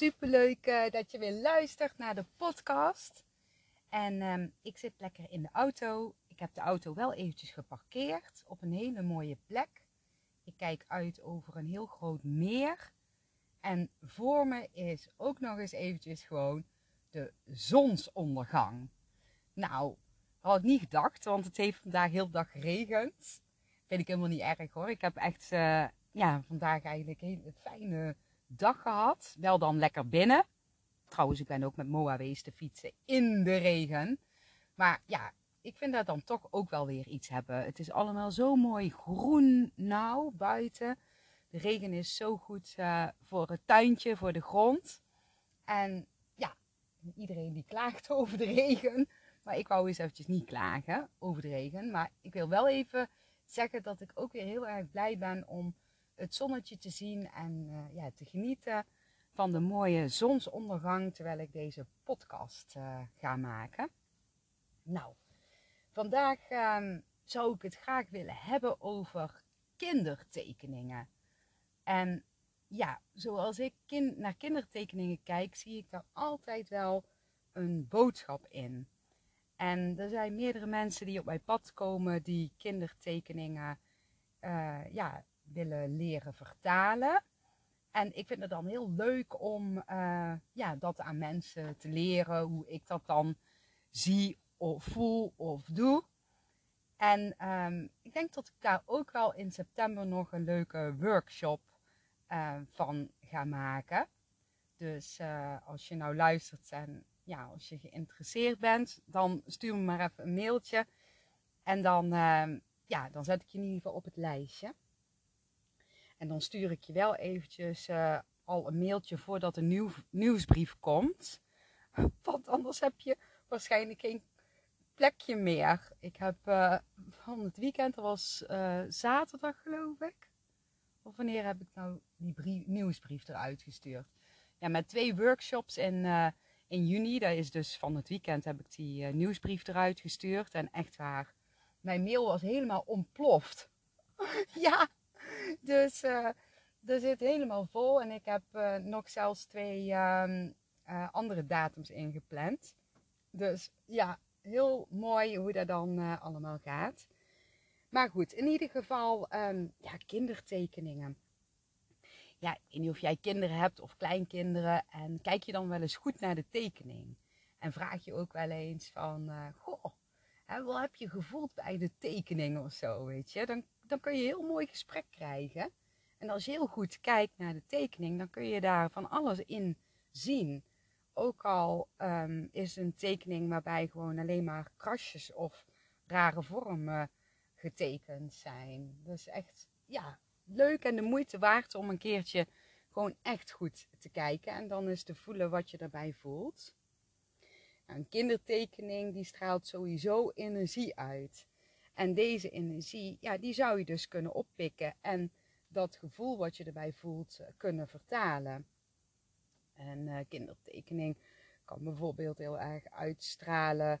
Superleuk uh, dat je weer luistert naar de podcast. En ehm, ik zit lekker in de auto. Ik heb de auto wel eventjes geparkeerd op een hele mooie plek. Ik kijk uit over een heel groot meer. En voor me is ook nog eens eventjes gewoon de zonsondergang. Nou, had ik niet gedacht, want het heeft vandaag heel dag geregend. Vind ik helemaal niet erg hoor. Ik heb echt uh, ja, vandaag eigenlijk een fijne dag gehad. Wel dan lekker binnen. Trouwens, ik ben ook met Moa wees te fietsen in de regen. Maar ja, ik vind dat dan toch ook wel weer iets hebben. Het is allemaal zo mooi groen nou buiten. De regen is zo goed uh, voor het tuintje, voor de grond. En ja, iedereen die klaagt over de regen. Maar ik wou eens eventjes niet klagen over de regen. Maar ik wil wel even zeggen dat ik ook weer heel erg blij ben om het zonnetje te zien en uh, ja, te genieten van de mooie zonsondergang terwijl ik deze podcast uh, ga maken. Nou, vandaag um, zou ik het graag willen hebben over kindertekeningen. En ja, zoals ik naar kindertekeningen kijk, zie ik daar altijd wel een boodschap in. En er zijn meerdere mensen die op mijn pad komen die kindertekeningen uh, ja, willen leren vertalen. En ik vind het dan heel leuk om uh, ja, dat aan mensen te leren, hoe ik dat dan zie of voel of doe. En um, ik denk dat ik daar ook wel in september nog een leuke workshop uh, van ga maken. Dus uh, als je nou luistert en ja, als je geïnteresseerd bent, dan stuur me maar even een mailtje. En dan, ja, dan zet ik je in ieder geval op het lijstje. En dan stuur ik je wel eventjes uh, al een mailtje voordat een nieuw, nieuwsbrief komt. Want anders heb je waarschijnlijk geen plekje meer. Ik heb uh, van het weekend, dat was uh, zaterdag geloof ik. Of wanneer heb ik nou die brief, nieuwsbrief eruit gestuurd? Ja, met twee workshops in, in juni. Dat is dus van het weekend heb ik die nieuwsbrief eruit gestuurd. En echt waar, mijn mail was helemaal ontploft. ja, dus uh, er zit helemaal vol. En ik heb uh, nog zelfs twee uh, andere datums ingepland. Dus ja, heel mooi hoe dat dan allemaal gaat. Maar goed, in ieder geval, um, ja, kindertekeningen. Ja, ik weet of jij kinderen hebt of kleinkinderen. En kijk je dan wel eens goed naar de tekening. En vraag je ook wel eens van, goh, wat heb je gevoeld bij de tekening of zo, weet je. Dan dan kun je heel mooi gesprek krijgen. En als je heel goed kijkt naar de tekening, dan kun je daar van alles in zien. Ook al um, is een tekening waarbij gewoon alleen maar krasjes of rare vormen getekend zijn. Dus echt, ja, leuk en de moeite waard om een keertje gewoon echt goed te kijken. En dan is te voelen wat je daarbij voelt. Nou, een kindertekening die straalt sowieso energie uit. En deze energie, ja, die zou je dus kunnen oppikken en dat gevoel wat je erbij voelt eh, kunnen vertalen. Een uh, kindertekening kan bijvoorbeeld heel erg uitstralen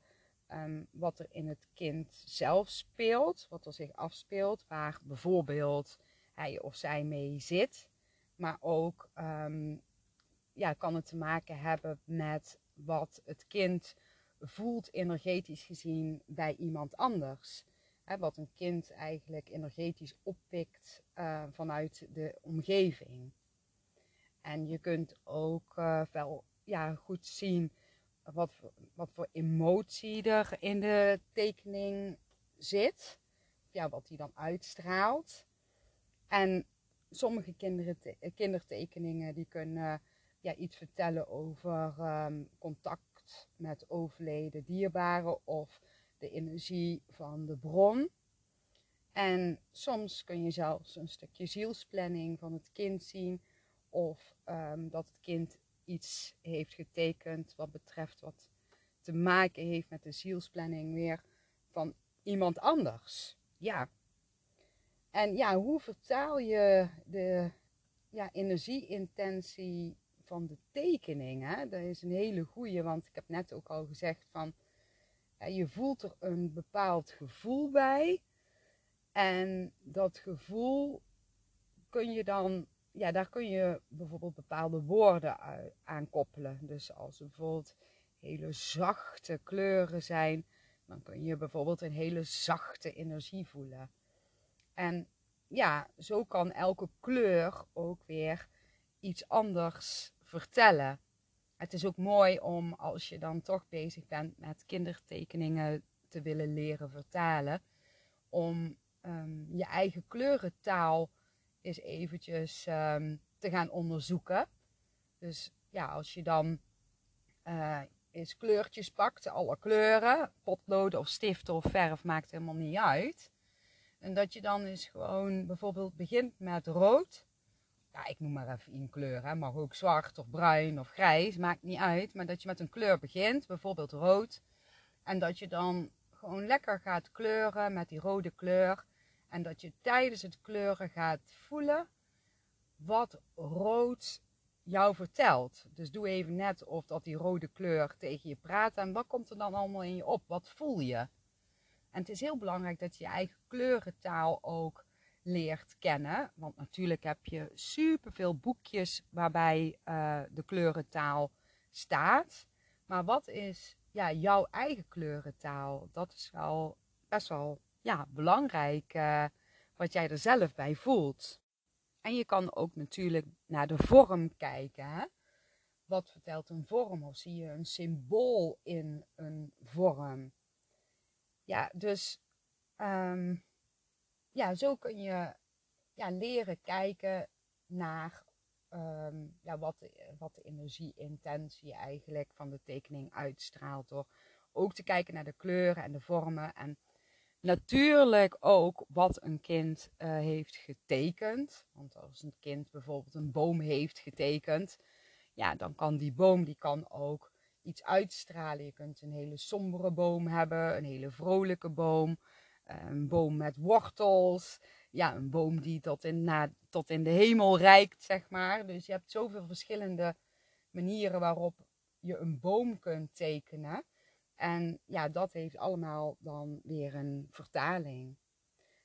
um, wat er in het kind zelf speelt, wat er zich afspeelt, waar bijvoorbeeld hij of zij mee zit. Maar ook um, ja, kan het te maken hebben met wat het kind voelt energetisch gezien bij iemand anders wat een kind eigenlijk energetisch oppikt uh, vanuit de omgeving. En je kunt ook uh, wel ja, goed zien wat, wat voor emotie er in de tekening zit. Ja, wat die dan uitstraalt. En sommige kindertekeningen die kunnen ja, iets vertellen over um, contact met overleden dierbaren of de energie van de bron. En soms kun je zelfs een stukje zielsplanning van het kind zien. Of um, dat het kind iets heeft getekend wat betreft wat te maken heeft met de zielsplanning weer van iemand anders. Ja. En ja, hoe vertaal je de ja, energieintentie van de tekening? Hè? Dat is een hele goeie, want ik heb net ook al gezegd van je voelt er een bepaald gevoel bij. En dat gevoel kun je dan ja, daar kun je bijvoorbeeld bepaalde woorden aan koppelen. Dus als bijvoorbeeld hele zachte kleuren zijn, dan kun je bijvoorbeeld een hele zachte energie voelen. En ja, zo kan elke kleur ook weer iets anders vertellen. Het is ook mooi om als je dan toch bezig bent met kindertekeningen te willen leren vertalen, om ehm, je eigen kleurentaal eens eventjes ehm, te gaan onderzoeken. Dus ja, als je dan uh, eens kleurtjes pakt, alle kleuren, potloden of stiften of verf, maakt helemaal niet uit. En dat je dan eens gewoon bijvoorbeeld begint met rood. Ja, ik noem maar even een kleur. Hè. Mag ook zwart of bruin of grijs, maakt niet uit. Maar dat je met een kleur begint, bijvoorbeeld rood. En dat je dan gewoon lekker gaat kleuren met die rode kleur. En dat je tijdens het kleuren gaat voelen wat rood jou vertelt. Dus doe even net of dat die rode kleur tegen je praat. En wat komt er dan allemaal in je op? Wat voel je? En het is heel belangrijk dat je je eigen kleurentaal ook leert kennen. Want natuurlijk heb je superveel boekjes waarbij uh, de kleurentaal staat. Maar wat is ja, jouw eigen kleurentaal? Dat is wel best wel ja, belangrijk uh, wat jij er zelf bij voelt. En je kan ook natuurlijk naar de vorm kijken. Wat vertelt een vorm? Of zie je een symbool in een vorm? Ja, dus um, ja, zo kun je ja, leren kijken naar um, ja, wat, de, wat de energie-intentie eigenlijk van de tekening uitstraalt. Door ook te kijken naar de kleuren en de vormen. En natuurlijk ook wat een kind uh, heeft getekend. Want als een kind bijvoorbeeld een boom heeft getekend, ja, dan kan die boom die kan ook iets uitstralen. Je kunt een hele sombere boom hebben, een hele vrolijke boom, een boom met wortels. Ja, een boom die tot in, na, tot in de hemel reikt, zeg maar. Dus je hebt zoveel verschillende manieren waarop je een boom kunt tekenen. En ja, dat heeft allemaal dan weer een vertaling.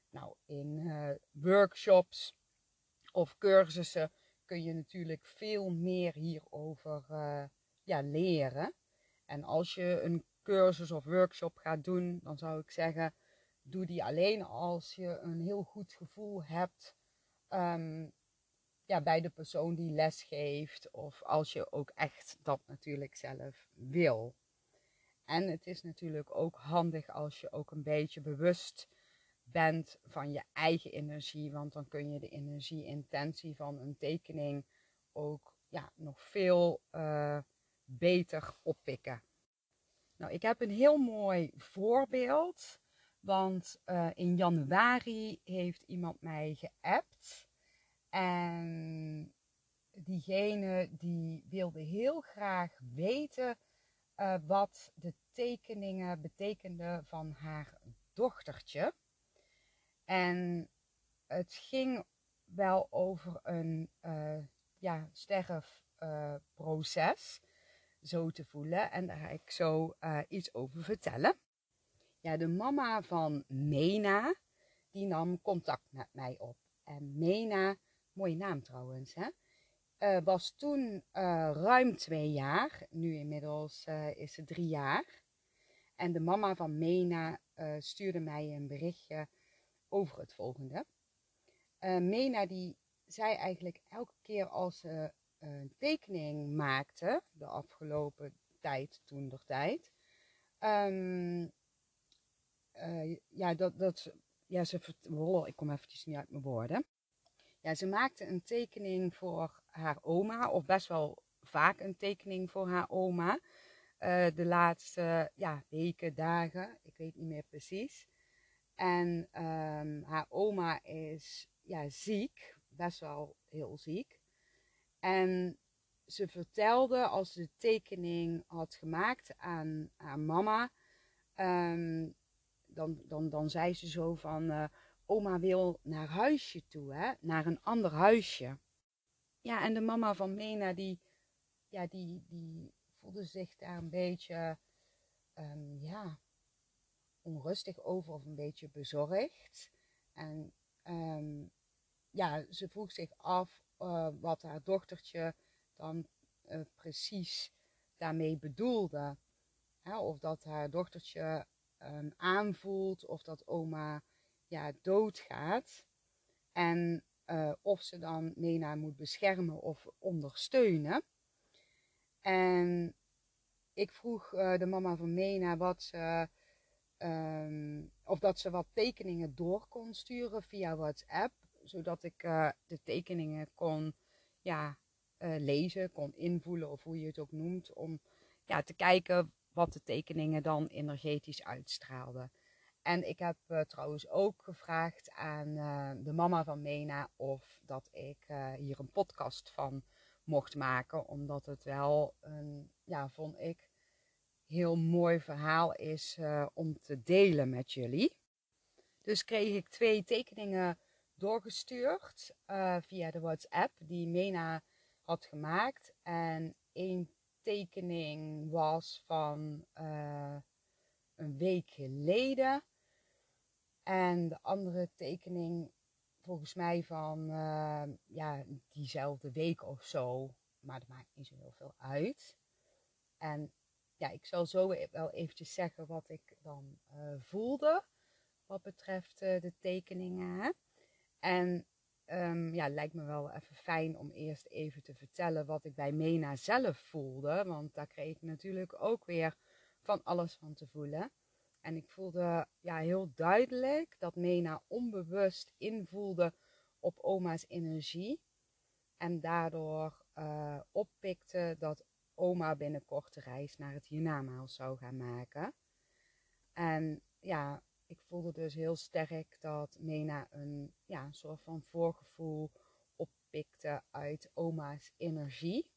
Nou, in uh, workshops of cursussen kun je natuurlijk veel meer hierover uh, ja, leren. En als je een cursus of workshop gaat doen, dan zou ik zeggen, doe die alleen als je een heel goed gevoel hebt um, ja, bij de persoon die les geeft. Of als je ook echt dat natuurlijk zelf wil. En het is natuurlijk ook handig als je ook een beetje bewust bent van je eigen energie. Want dan kun je de energie-intentie van een tekening ook ja, nog veel uh, beter oppikken. Nou, ik heb een heel mooi voorbeeld. Want uh, in januari heeft iemand mij geappt. En diegene die wilde heel graag weten uh, wat de tekeningen betekenden van haar dochtertje. En het ging wel over een uh, ja, sterfproces, zo te voelen. En daar ga ik zo iets over vertellen. Ja, de mama van Mena, die nam contact met mij op. En Mena, mooie naam trouwens, hè? Uh, was toen uh, ruim twee jaar. Nu inmiddels uh, is ze drie jaar. En de mama van Mena stuurde mij een berichtje over het volgende. Mena die zei eigenlijk elke keer als ze een tekening maakte, de afgelopen tijd, toen de tijd. Um, ja, dat, dat, ja, ze, oh, ik kom eventjes niet uit mijn woorden. Ja, ze maakte een tekening voor haar oma, of best wel vaak een tekening voor haar oma. Uh, de laatste ja, weken, dagen, ik weet niet meer precies. En um, haar oma is ja, ziek, best wel heel ziek. En ze vertelde als ze de tekening had gemaakt aan haar mama, um, dan, dan, dan zei ze zo van, uh, oma wil naar huisje toe, hè? naar een ander huisje. Ja, en de mama van Mena, die, ja, die, die voelde zich daar een beetje, um, ja, onrustig over of een beetje bezorgd. En um, ja, ze vroeg zich af wat haar dochtertje dan precies daarmee bedoelde. of dat haar dochtertje um, aanvoelt of dat oma ja, doodgaat. En uh, of ze dan Mena moet beschermen of ondersteunen. En ik vroeg uh, de mama van Mena wat ze, um, of dat ze wat tekeningen door kon sturen via WhatsApp. Zodat ik uh, de tekeningen kon ja, lezen, kon invoelen of hoe je het ook noemt. Om ja, te kijken wat de tekeningen dan energetisch uitstraalden. En ik heb uh, trouwens ook gevraagd aan uh, de mama van Mena of dat ik uh, hier een podcast van mocht maken. Omdat het wel een, ja, vond ik, heel mooi verhaal is om te delen met jullie. Dus kreeg ik twee tekeningen doorgestuurd via de WhatsApp die Mena had gemaakt. En één tekening was van een week geleden. En de andere tekening, volgens mij van uh, ja, diezelfde week of zo. Maar dat maakt niet zo heel veel uit. En ja, ik zal zo e-, wel eventjes zeggen wat ik dan uh, voelde. Wat betreft de tekeningen. En um, ja, lijkt me wel even fijn om eerst even te vertellen wat ik bij Mena zelf voelde. Want daar kreeg ik natuurlijk ook weer van alles van te voelen. En ik voelde ja, heel duidelijk dat Mena onbewust invoelde op oma's energie. En daardoor uh, oppikte dat oma binnenkort de reis naar het hiernamaals zou gaan maken. En ja, ik voelde dus heel sterk dat Mena een ja, soort van voorgevoel oppikte uit oma's energie.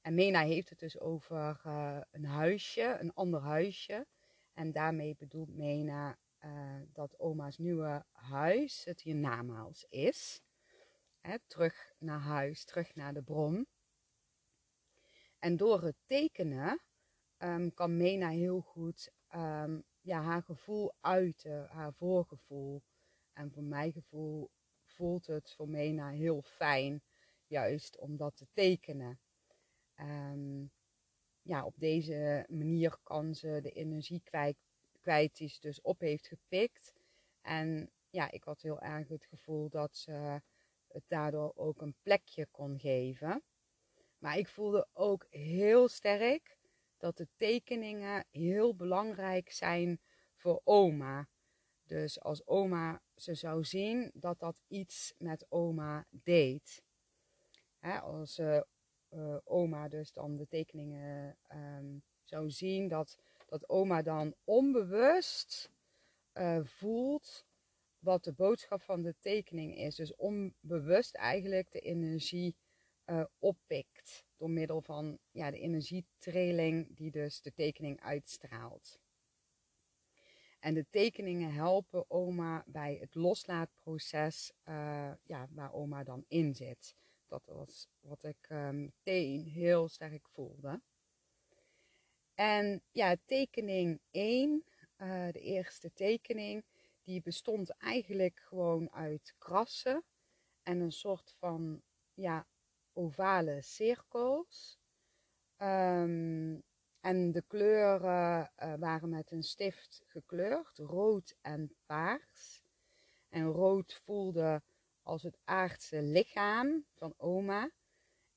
En Mena heeft het dus over uh, een huisje, een ander huisje. En daarmee bedoelt Mena uh, dat oma's nieuwe huis het hiernamaals is. Hè, terug naar huis, terug naar de bron. En door het tekenen um, kan Mena heel goed um, ja, haar gevoel uiten, haar voorgevoel. En voor mijn gevoel voelt het voor Mena heel fijn, juist om dat te tekenen. Um, ja, op deze manier kan ze de energie kwijt, kwijt die ze dus op heeft gepikt. En ja, ik had heel erg het gevoel dat ze het daardoor ook een plekje kon geven. Maar ik voelde ook heel sterk dat de tekeningen heel belangrijk zijn voor oma. Dus als oma ze zou zien, dat dat iets met oma deed. als uh, uh, oma dus dan de tekeningen um, zou zien, dat, dat oma dan onbewust uh, voelt wat de boodschap van de tekening is. Dus onbewust eigenlijk de energie oppikt door middel van ja, de energietrailing die dus de tekening uitstraalt. En de tekeningen helpen oma bij het loslaatproces uh, ja, waar oma dan in zit. Dat was wat ik um, meteen heel sterk voelde. En ja, tekening 1, uh, de eerste tekening, die bestond eigenlijk gewoon uit krassen en een soort van ja, ovale cirkels. Um, en de kleuren uh, waren met een stift gekleurd, rood en paars. En rood voelde als het aardse lichaam van oma.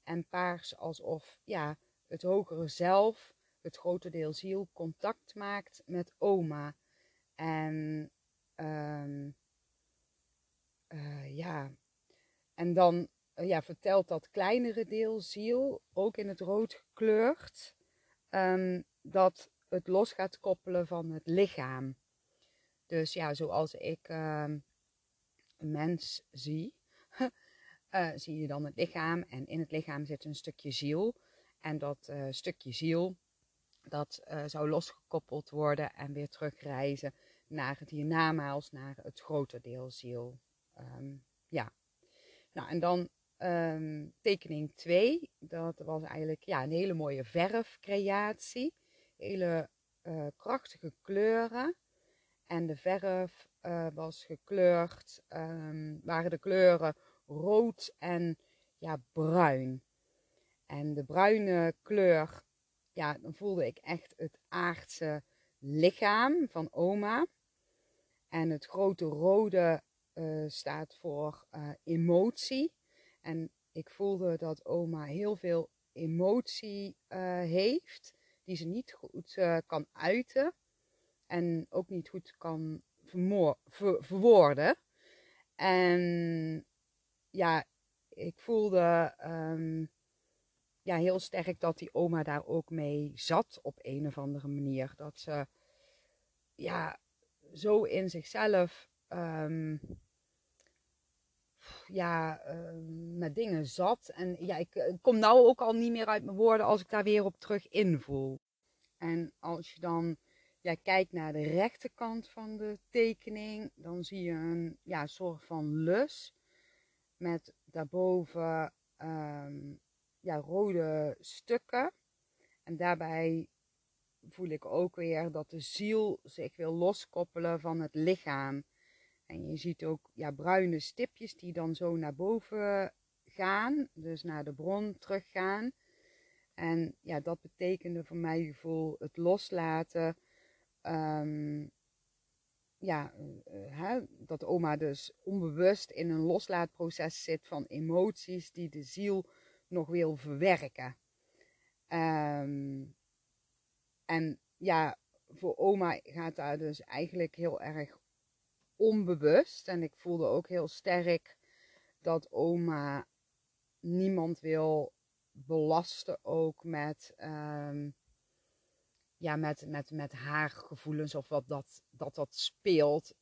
En paars alsof ja, het hogere zelf, het grote deel ziel, contact maakt met oma. En um, uh, ja, en dan ja, vertelt dat kleinere deel ziel, ook in het rood gekleurd, um, dat het los gaat koppelen van het lichaam. Dus ja, zoals ik um, een mens zie, uh, zie je dan het lichaam. En in het lichaam zit een stukje ziel. En dat uh, stukje ziel, dat zou losgekoppeld worden en weer terugreizen naar het hiernamaals, naar het grote deel ziel. Um, ja. Nou, en dan um, tekening 2. Dat was eigenlijk ja, een hele mooie verfcreatie. Hele krachtige kleuren. En de verf uh, was gekleurd, um, waren de kleuren rood en ja, bruin. En de bruine kleur, ja, dan voelde ik echt het aardse lichaam van oma. En het grote rode uh, staat voor emotie. En ik voelde dat oma heel veel emotie uh, heeft, die ze niet goed kan uiten. En ook niet goed kan ver verwoorden. En ja, ik voelde um, ja, heel sterk dat die oma daar ook mee zat op een of andere manier. Dat ze ja, zo in zichzelf um, ja, um, met dingen zat. En ja, ik, ik kom nou ook al niet meer uit mijn woorden als ik daar weer op terug invoel. En als je dan ja, kijkt naar de rechterkant van de tekening, dan zie je een ja, soort van lus met daarboven um, ja, rode stukken. En daarbij voel ik ook weer dat de ziel zich wil loskoppelen van het lichaam. En je ziet ook ja, bruine stipjes die dan zo naar boven gaan, dus naar de bron teruggaan. En ja, dat betekende voor mij gevoel het loslaten. Um, ja, uh, dat oma dus onbewust in een loslaatproces zit van emoties die de ziel nog wil verwerken. Um, en ja, voor oma gaat daar dus eigenlijk heel erg onbewust. En ik voelde ook heel sterk dat oma niemand wil belasten ook met, um, ja, met, met, met haar gevoelens of wat dat, dat, dat speelt.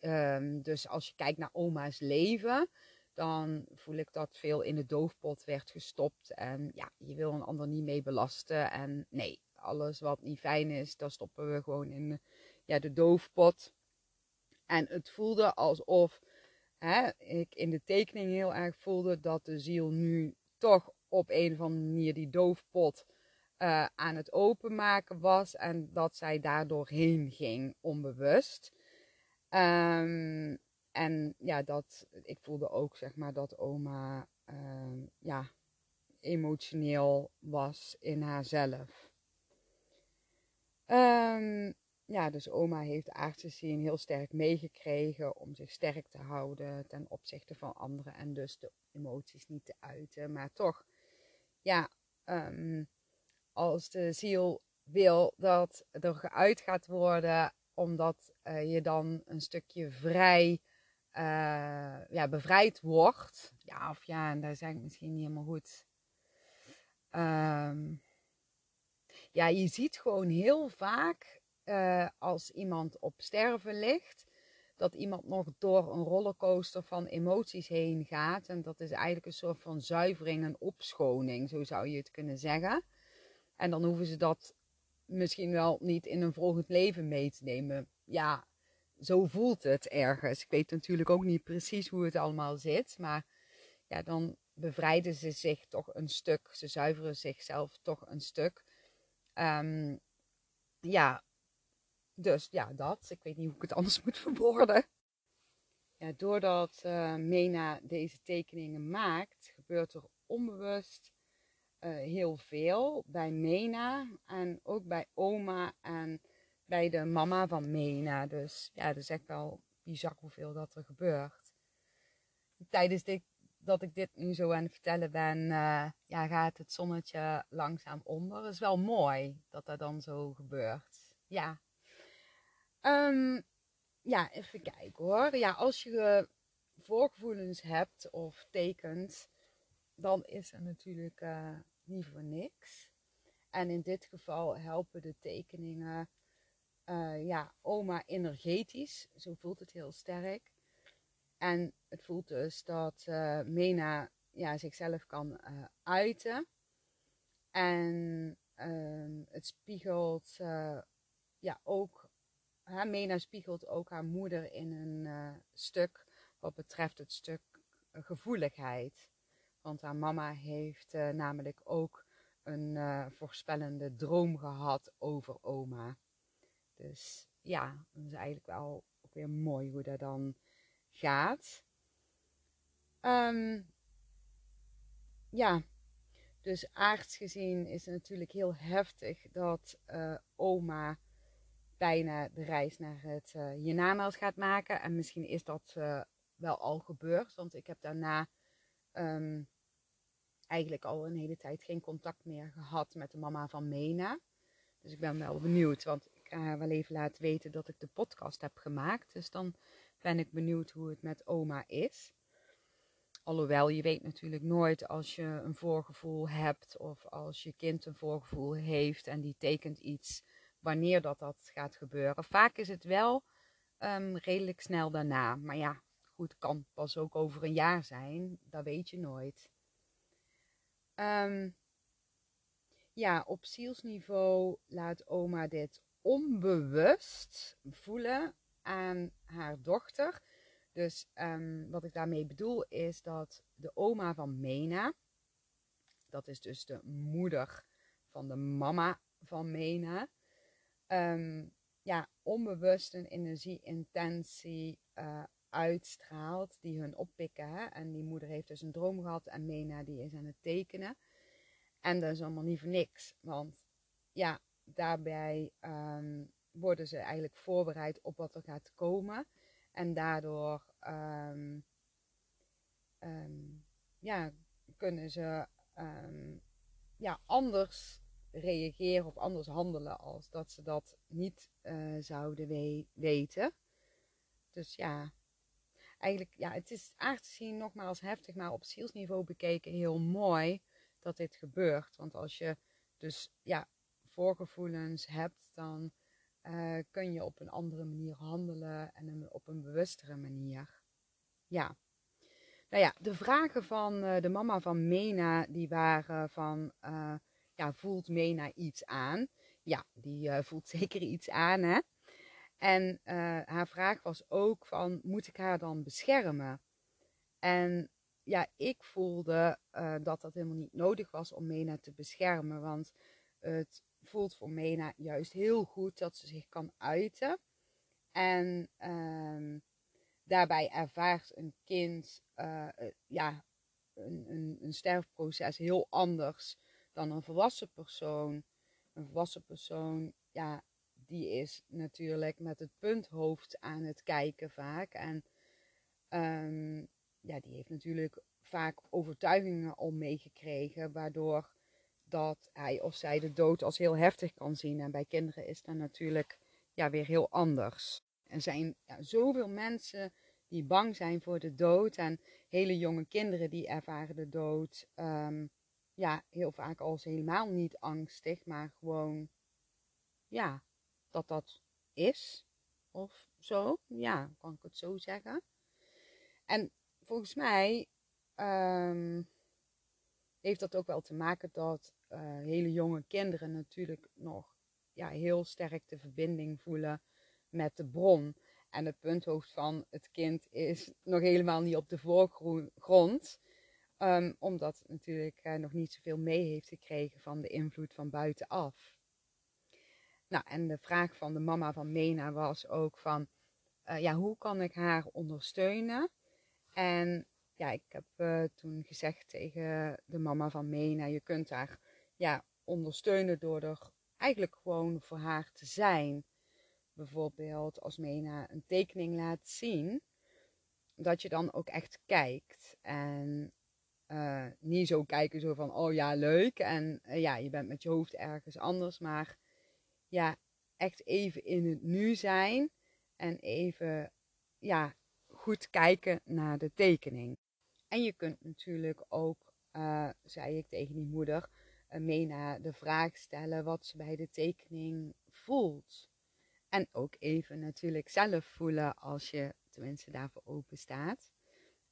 Um, dus als je kijkt naar oma's leven, dan voel ik dat veel in de doofpot werd gestopt. En ja, je wil een ander niet mee belasten. En nee, alles wat niet fijn is, dat stoppen we gewoon in ja, de doofpot. En het voelde alsof hè, ik in de tekening heel erg voelde dat de ziel nu toch op een of andere manier die doofpot uh, aan het openmaken was. En dat zij daardoor heen ging, onbewust. Um, en ja, dat, ik voelde ook zeg maar dat oma uh, ja, emotioneel was in haarzelf. Um, ja, dus oma heeft aardse zien heel sterk meegekregen om zich sterk te houden ten opzichte van anderen en dus de emoties niet te uiten. Maar toch, ja, um, als de ziel wil dat er geuit gaat worden, omdat uh, je dan een stukje vrij, uh, ja, bevrijd wordt. Ja, of ja, en daar zeg ik misschien niet helemaal goed. Um, ja, je ziet gewoon heel vaak uh, als iemand op sterven ligt, dat iemand nog door een rollercoaster van emoties heen gaat. En dat is eigenlijk een soort van zuivering en opschoning, zo zou je het kunnen zeggen. En dan hoeven ze dat misschien wel niet in een volgend leven mee te nemen. Ja, zo voelt het ergens. Ik weet natuurlijk ook niet precies hoe het allemaal zit, maar ja, dan bevrijden ze zich toch een stuk. Ze zuiveren zichzelf toch een stuk. Um, ja, dus ja, dat. Ik weet niet hoe ik het anders moet verwoorden. Ja, doordat uh, Mena deze tekeningen maakt, gebeurt er onbewust uh, heel veel bij Mena en ook bij oma en bij de mama van Mena. Dus ja, dat is echt wel bizar hoeveel dat er gebeurt. Tijdens dit dat ik dit nu zo aan het vertellen ben, uh, ja, gaat het zonnetje langzaam onder. Het is wel mooi dat dat dan zo gebeurt. Ja. Um, ja, even kijken hoor. Ja, als je voorgevoelens hebt of tekent, dan is er natuurlijk uh, niet voor niks. En in dit geval helpen de tekeningen uh, ja, oma energetisch. Zo voelt het heel sterk. En het voelt dus dat Mena ja, zichzelf kan uiten. En uh, het spiegelt ja, ook, hè, Mena spiegelt ook haar moeder in een stuk wat betreft het stuk gevoeligheid. Want haar mama heeft namelijk ook een voorspellende droom gehad over oma. Dus ja, dat is eigenlijk wel ook weer mooi hoe dat dan gaat. Ehm, ja, dus aards gezien is het natuurlijk heel heftig dat oma bijna de reis naar het uh, hiernamaals gaat maken. En misschien is dat uh, wel al gebeurd, want ik heb daarna um, eigenlijk al een hele tijd geen contact meer gehad met de mama van Mena. Dus ik ben wel benieuwd, want ik ga haar wel even laten weten dat ik de podcast heb gemaakt. Dus dan ben ik benieuwd hoe het met oma is. Alhoewel, je weet natuurlijk nooit als je een voorgevoel hebt of als je kind een voorgevoel heeft en die tekent iets wanneer dat, dat gaat gebeuren. Vaak is het wel um, redelijk snel daarna. Maar ja, goed, kan pas ook over een jaar zijn. Dat weet je nooit. Um, ja, op zielsniveau laat oma dit onbewust voelen aan haar dochter. Dus um, wat ik daarmee bedoel is dat de oma van Mena, dat is dus de moeder van de mama van Mena, um, ja, onbewust een energieintentie uh, uitstraalt die hun oppikken. Hè? En die moeder heeft dus een droom gehad en Mena die is aan het tekenen. En dat is allemaal niet voor niks. Want ja, daarbij um, worden ze eigenlijk voorbereid op wat er gaat komen. En daardoor um, ja, kunnen ze ja, anders reageren of anders handelen als dat ze dat niet uh, zouden we weten. Dus ja, eigenlijk, ja, het is aardig zien nogmaals heftig, maar op zielsniveau bekeken heel mooi dat dit gebeurt. Want als je dus ja, voorgevoelens hebt, dan uh, kun je op een andere manier handelen en op een bewustere manier. Ja. Nou ja, de vragen van uh, de mama van Mena, die waren van, ja, voelt Mena iets aan? Ja, die voelt zeker iets aan, hè? En haar vraag was ook van, moet ik haar dan beschermen? En ja, ik voelde uh, dat dat helemaal niet nodig was om Mena te beschermen. Want het voelt voor Mena juist heel goed dat ze zich kan uiten. En uh, daarbij ervaart een kind ja, een, een, een sterfproces heel anders dan een volwassen persoon. Een volwassen persoon, ja, die is natuurlijk met het punthoofd aan het kijken vaak. En um, ja, die heeft natuurlijk vaak overtuigingen al meegekregen, waardoor dat hij of zij de dood als heel heftig kan zien. En bij kinderen is dat natuurlijk ja, weer heel anders. Er zijn ja, zoveel mensen die bang zijn voor de dood. En hele jonge kinderen die ervaren de dood. Um, ja, heel vaak als helemaal niet angstig, maar gewoon, ja, dat dat is. Of zo, ja, kan ik het zo zeggen. En volgens mij um, heeft dat ook wel te maken dat uh, hele jonge kinderen natuurlijk nog ja, heel sterk de verbinding voelen met de bron. En het punthoofd van het kind is nog helemaal niet op de voorgrond. Um, omdat natuurlijk uh, nog niet zoveel mee heeft gekregen van de invloed van buitenaf. Nou, en de vraag van de mama van Mena was ook van, uh, ja, hoe kan ik haar ondersteunen? En ja, ik heb uh, toen gezegd tegen de mama van Mena, je kunt haar ja, ondersteunen door er eigenlijk gewoon voor haar te zijn. Bijvoorbeeld als Mena een tekening laat zien, dat je dan ook echt kijkt. En uh, niet zo kijken zo van, oh ja, leuk. En uh, ja, je bent met je hoofd ergens anders. Maar ja, echt even in het nu zijn. En even, ja, goed kijken naar de tekening. En je kunt natuurlijk ook, uh, zei ik tegen die moeder, mee naar de vraag stellen wat ze bij de tekening voelt. En ook even natuurlijk zelf voelen als je tenminste daarvoor open staat.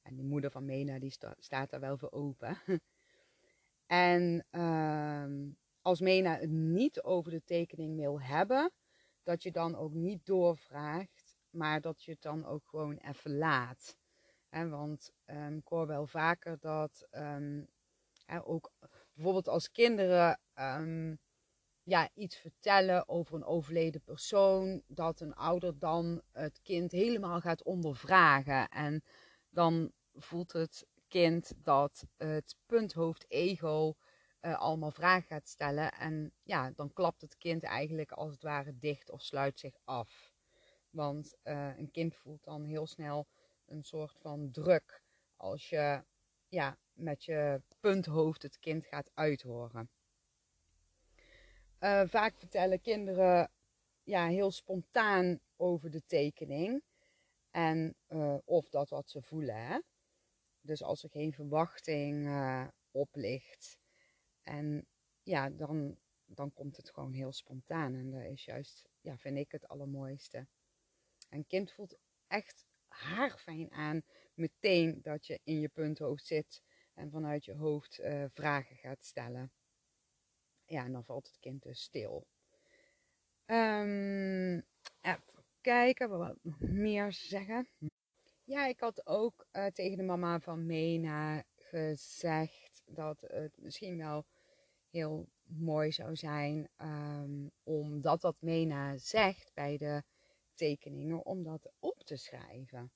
En die moeder van Mena die sta, staat daar wel voor open. en uh, als Mena het niet over de tekening wil hebben, dat je dan ook niet doorvraagt, maar dat je het dan ook gewoon even laat. En want um, ik hoor wel vaker dat um, ook bijvoorbeeld als kinderen ja, iets vertellen over een overleden persoon, dat een ouder dan het kind helemaal gaat ondervragen. En dan voelt het kind dat het punthoofd ego uh, allemaal vragen gaat stellen. En ja, dan klapt het kind eigenlijk als het ware dicht of sluit zich af. Want uh, een kind voelt dan heel snel een soort van druk als je ja, met je punthoofd het kind gaat uithoren. Uh, vaak vertellen kinderen ja, heel spontaan over de tekening. En of dat wat ze voelen. Hè? Dus als er geen verwachting uh, op ligt. En ja, dan, dan komt het gewoon heel spontaan. En dat is juist, ja, vind ik het allermooiste. Een kind voelt echt haarfijn aan meteen dat je in je punthoofd zit en vanuit je hoofd uh, vragen gaat stellen. Ja, en dan valt het kind dus stil. Um, even kijken, wat nog meer zeggen? Ja, ik had ook uh, tegen de mama van Mena gezegd dat het misschien wel heel mooi zou zijn, um, omdat wat Mena zegt bij de tekeningen, om dat op te schrijven.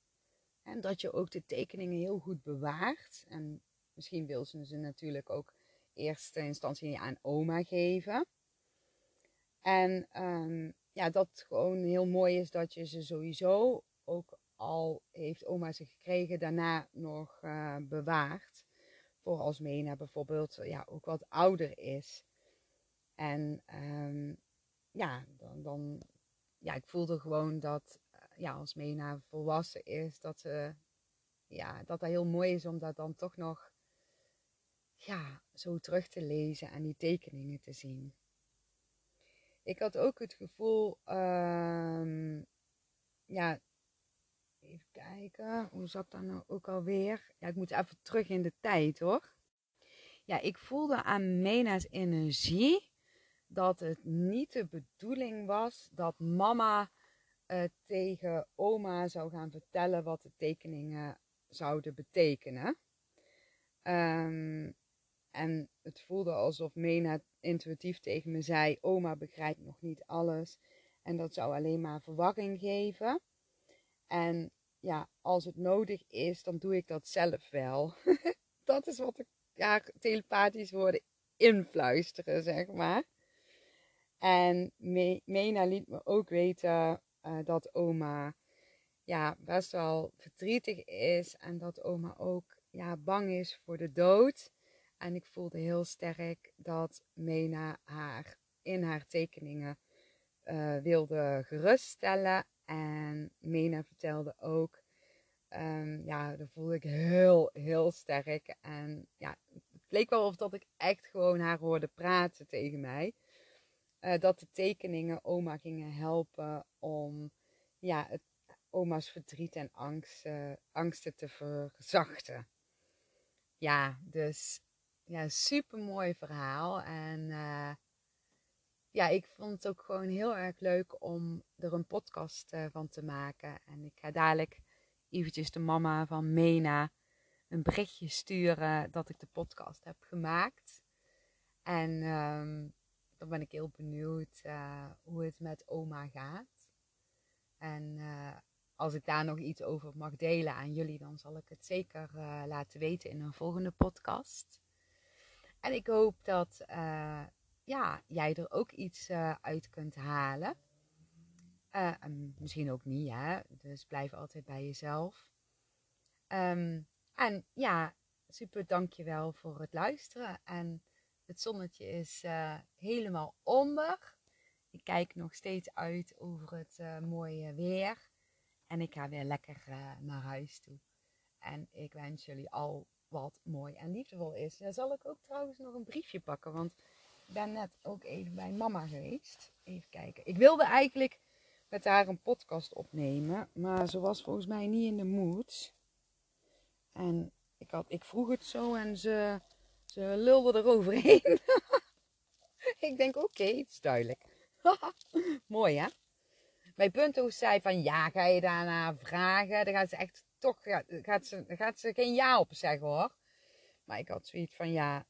En dat je ook de tekeningen heel goed bewaart. En misschien wil ze ze natuurlijk ook eerste instantie aan oma geven. En um, ja, dat gewoon heel mooi is dat je ze sowieso ook al heeft oma ze gekregen, daarna nog uh, bewaart. Voor als Mena bijvoorbeeld ja, ook wat ouder is. En um, ja, dan, dan, ja, ik voelde gewoon dat uh, ja, als Mena volwassen is, dat, uh, ja, dat dat heel mooi is om dat dan toch nog ja, zo terug te lezen en die tekeningen te zien. Ik had ook het gevoel, um, ja, even kijken, hoe zat dat nou ook alweer? Ja, ik moet even terug in de tijd hoor. Ja, ik voelde aan Mena's energie dat het niet de bedoeling was dat mama uh, tegen oma zou gaan vertellen wat de tekeningen zouden betekenen. Um, en het voelde alsof Mena intuïtief tegen me zei: Oma begrijpt nog niet alles. En dat zou alleen maar verwarring geven. En ja, als het nodig is, dan doe ik dat zelf wel. dat is wat ik ja, telepathisch worden influisteren, zeg maar. En Mena liet me ook weten uh, dat oma ja, best wel verdrietig is. En dat oma ook ja, bang is voor de dood. En ik voelde heel sterk dat Mena haar in haar tekeningen uh, wilde geruststellen. En Mena vertelde ook, um, ja, dat voelde ik heel, heel sterk. En ja, het leek wel of dat ik echt gewoon haar hoorde praten tegen mij. Uh, dat de tekeningen oma gingen helpen om ja, het, oma's verdriet en angst, angsten te verzachten. Ja, dus ja, super mooi verhaal. En uh, ja, ik vond het ook gewoon heel erg leuk om er een podcast uh, van te maken. En ik ga dadelijk eventjes de mama van Mena een berichtje sturen dat ik de podcast heb gemaakt. En um, dan ben ik heel benieuwd uh, hoe het met oma gaat. En als ik daar nog iets over mag delen aan jullie, dan zal ik het zeker laten weten in een volgende podcast. En ik hoop dat ja, jij er ook iets uh, uit kunt halen. Uh, misschien ook niet, hè? Dus blijf altijd bij jezelf. Um, en ja, super dankjewel voor het luisteren. En het zonnetje is helemaal onder. Ik kijk nog steeds uit over het mooie weer. En ik ga weer lekker naar huis toe. En ik wens jullie al wat mooi en liefdevol is. Dan zal ik ook trouwens nog een briefje pakken, want ben net ook even bij mama geweest. Even kijken. Ik wilde eigenlijk met haar een podcast opnemen, maar ze was volgens mij niet in de mood. En ik, had, ik vroeg het zo en ze, ze lulde eroverheen. ik denk, oké, het is duidelijk. Mooi hè? Mijn punto zei van ja, ga je daarna vragen? Dan gaat ze echt toch gaat, ze, gaat ze geen ja op zeggen hoor. Maar ik had zoiets van ja,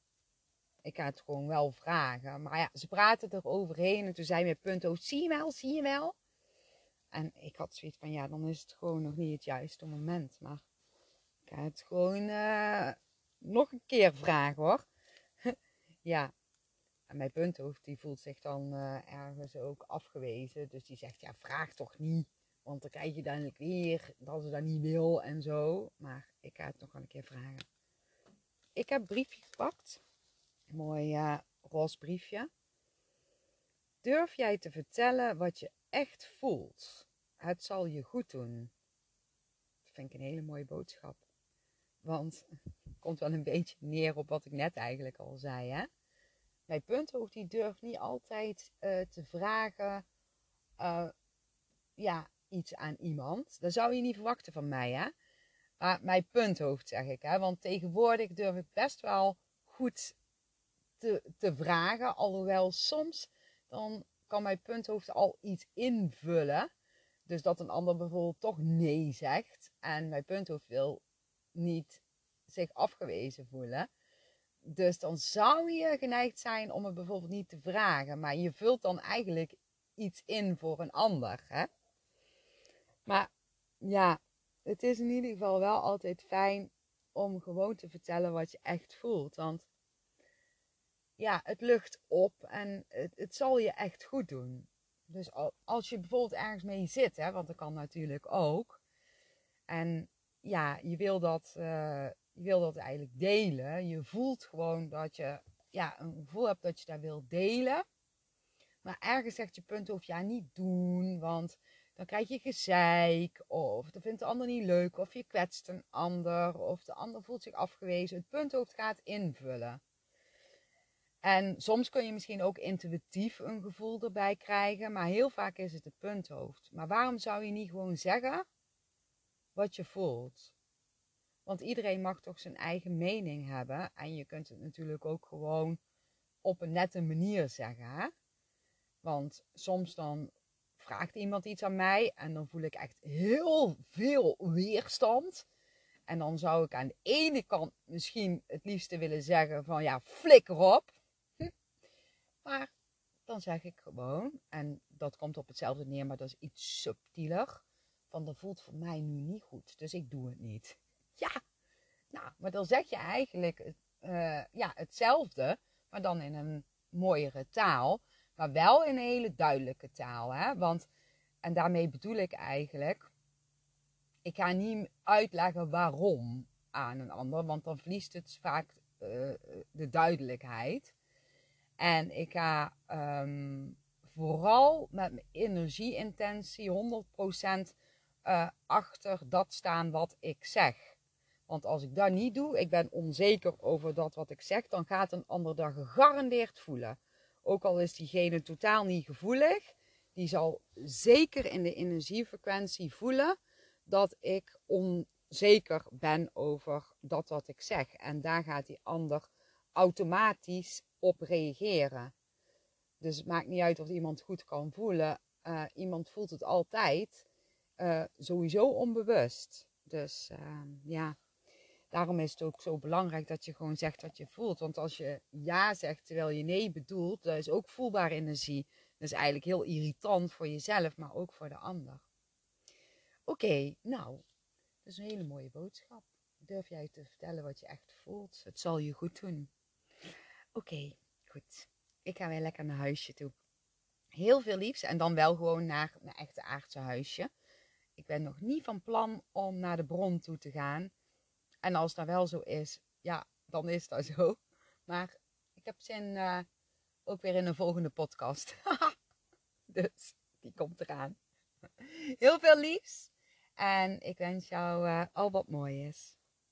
ik ga het gewoon wel vragen. Maar ja, ze praten er overheen. En toen zei mijn punt ook, zie je wel, zie je wel. En ik had zoiets van ja, dan is het gewoon nog niet het juiste moment. Maar Ik ga het gewoon uh, nog een keer vragen hoor. ja, en mijn punthoofd die voelt zich dan uh, ergens ook afgewezen. Dus die zegt, ja vraag toch niet. Want dan krijg je uiteindelijk weer dat ze dat niet wil en zo. Maar ik ga het nog wel een keer vragen. Ik heb briefje gepakt. Mooi uh, roze briefje. Durf jij te vertellen wat je echt voelt? Het zal je goed doen. Dat vind ik een hele mooie boodschap. Want het komt wel een beetje neer op wat ik net eigenlijk al zei. Hè? Mijn punthoofd die durft niet altijd uh, te vragen uh, ja, iets aan iemand. Dat zou je niet verwachten van mij. Hè? Maar mijn punthoofd zeg ik. Hè? Want tegenwoordig durf ik best wel goed te, te vragen. Alhoewel soms dan kan mijn punthoofd al iets invullen. Dus dat een ander bijvoorbeeld toch nee zegt. En mijn punthoofd wil niet zich afgewezen voelen. Dus dan zou je geneigd zijn om het bijvoorbeeld niet te vragen. Maar je vult dan eigenlijk iets in voor een ander. Hè? Maar ja, het is in ieder geval wel altijd fijn om gewoon te vertellen wat je echt voelt. Want ja, het lucht op en het, het zal je echt goed doen. Dus als je bijvoorbeeld ergens mee zit, hè, want dat kan natuurlijk ook. En ja, je wil dat, uh, je wil dat eigenlijk delen. Je voelt gewoon dat je ja, een gevoel hebt dat je dat wil delen. Maar ergens zegt je punt of ja, niet doen, want dan krijg je gezeik. Of dan vindt de ander niet leuk. Of je kwetst een ander. Of de ander voelt zich afgewezen. Het punthoofd gaat invullen. En soms kun je misschien ook intuïtief een gevoel erbij krijgen, maar heel vaak is het het punthoofd. Maar waarom zou je niet gewoon zeggen wat je voelt? Want iedereen mag toch zijn eigen mening hebben. En je kunt het natuurlijk ook gewoon op een nette manier zeggen. Want soms dan vraagt iemand iets aan mij en dan voel ik echt heel veel weerstand. En dan zou ik aan de ene kant misschien het liefste willen zeggen van ja, flikker op. Dan zeg ik gewoon, en dat komt op hetzelfde neer, maar dat is iets subtieler. Van dat voelt voor mij nu niet goed, dus ik doe het niet. Ja, nou, maar dan zeg je eigenlijk uh, ja, hetzelfde, maar dan in een mooiere taal. Maar wel in een hele duidelijke taal. Hè? Want, en daarmee bedoel ik eigenlijk, ik ga niet uitleggen waarom aan een ander, want dan verliest het vaak uh, de duidelijkheid. En ik ga um, vooral met mijn energieintentie 100% uh, eh, achter dat staan wat ik zeg. Want als ik dat niet doe, ik ben onzeker over dat wat ik zeg, dan gaat een ander dat gegarandeerd voelen. Ook al is diegene totaal niet gevoelig, die zal zeker in de energiefrequentie voelen dat ik onzeker ben over dat wat ik zeg. En daar gaat die ander automatisch op reageren. Dus het maakt niet uit of iemand goed kan voelen. Uh, iemand voelt het altijd, uh, sowieso onbewust. Dus uh, ja, daarom is het ook zo belangrijk dat je gewoon zegt wat je voelt. Want als je ja zegt terwijl je nee bedoelt, dat is ook voelbaar energie. Dat is eigenlijk heel irritant voor jezelf, maar ook voor de ander. Oké, nou, dat is een hele mooie boodschap. Durf jij te vertellen wat je echt voelt? Het zal je goed doen. Oké, goed. Ik ga weer lekker naar huisje toe. Heel veel liefs en dan wel gewoon naar mijn echte aardse huisje. Ik ben nog niet van plan om naar de bron toe te gaan. En als dat wel zo is, ja, dan is dat zo. Maar ik heb zin uh, ook weer in een volgende podcast. dus die komt eraan. Heel veel liefs. En ik wens jou uh, al wat moois.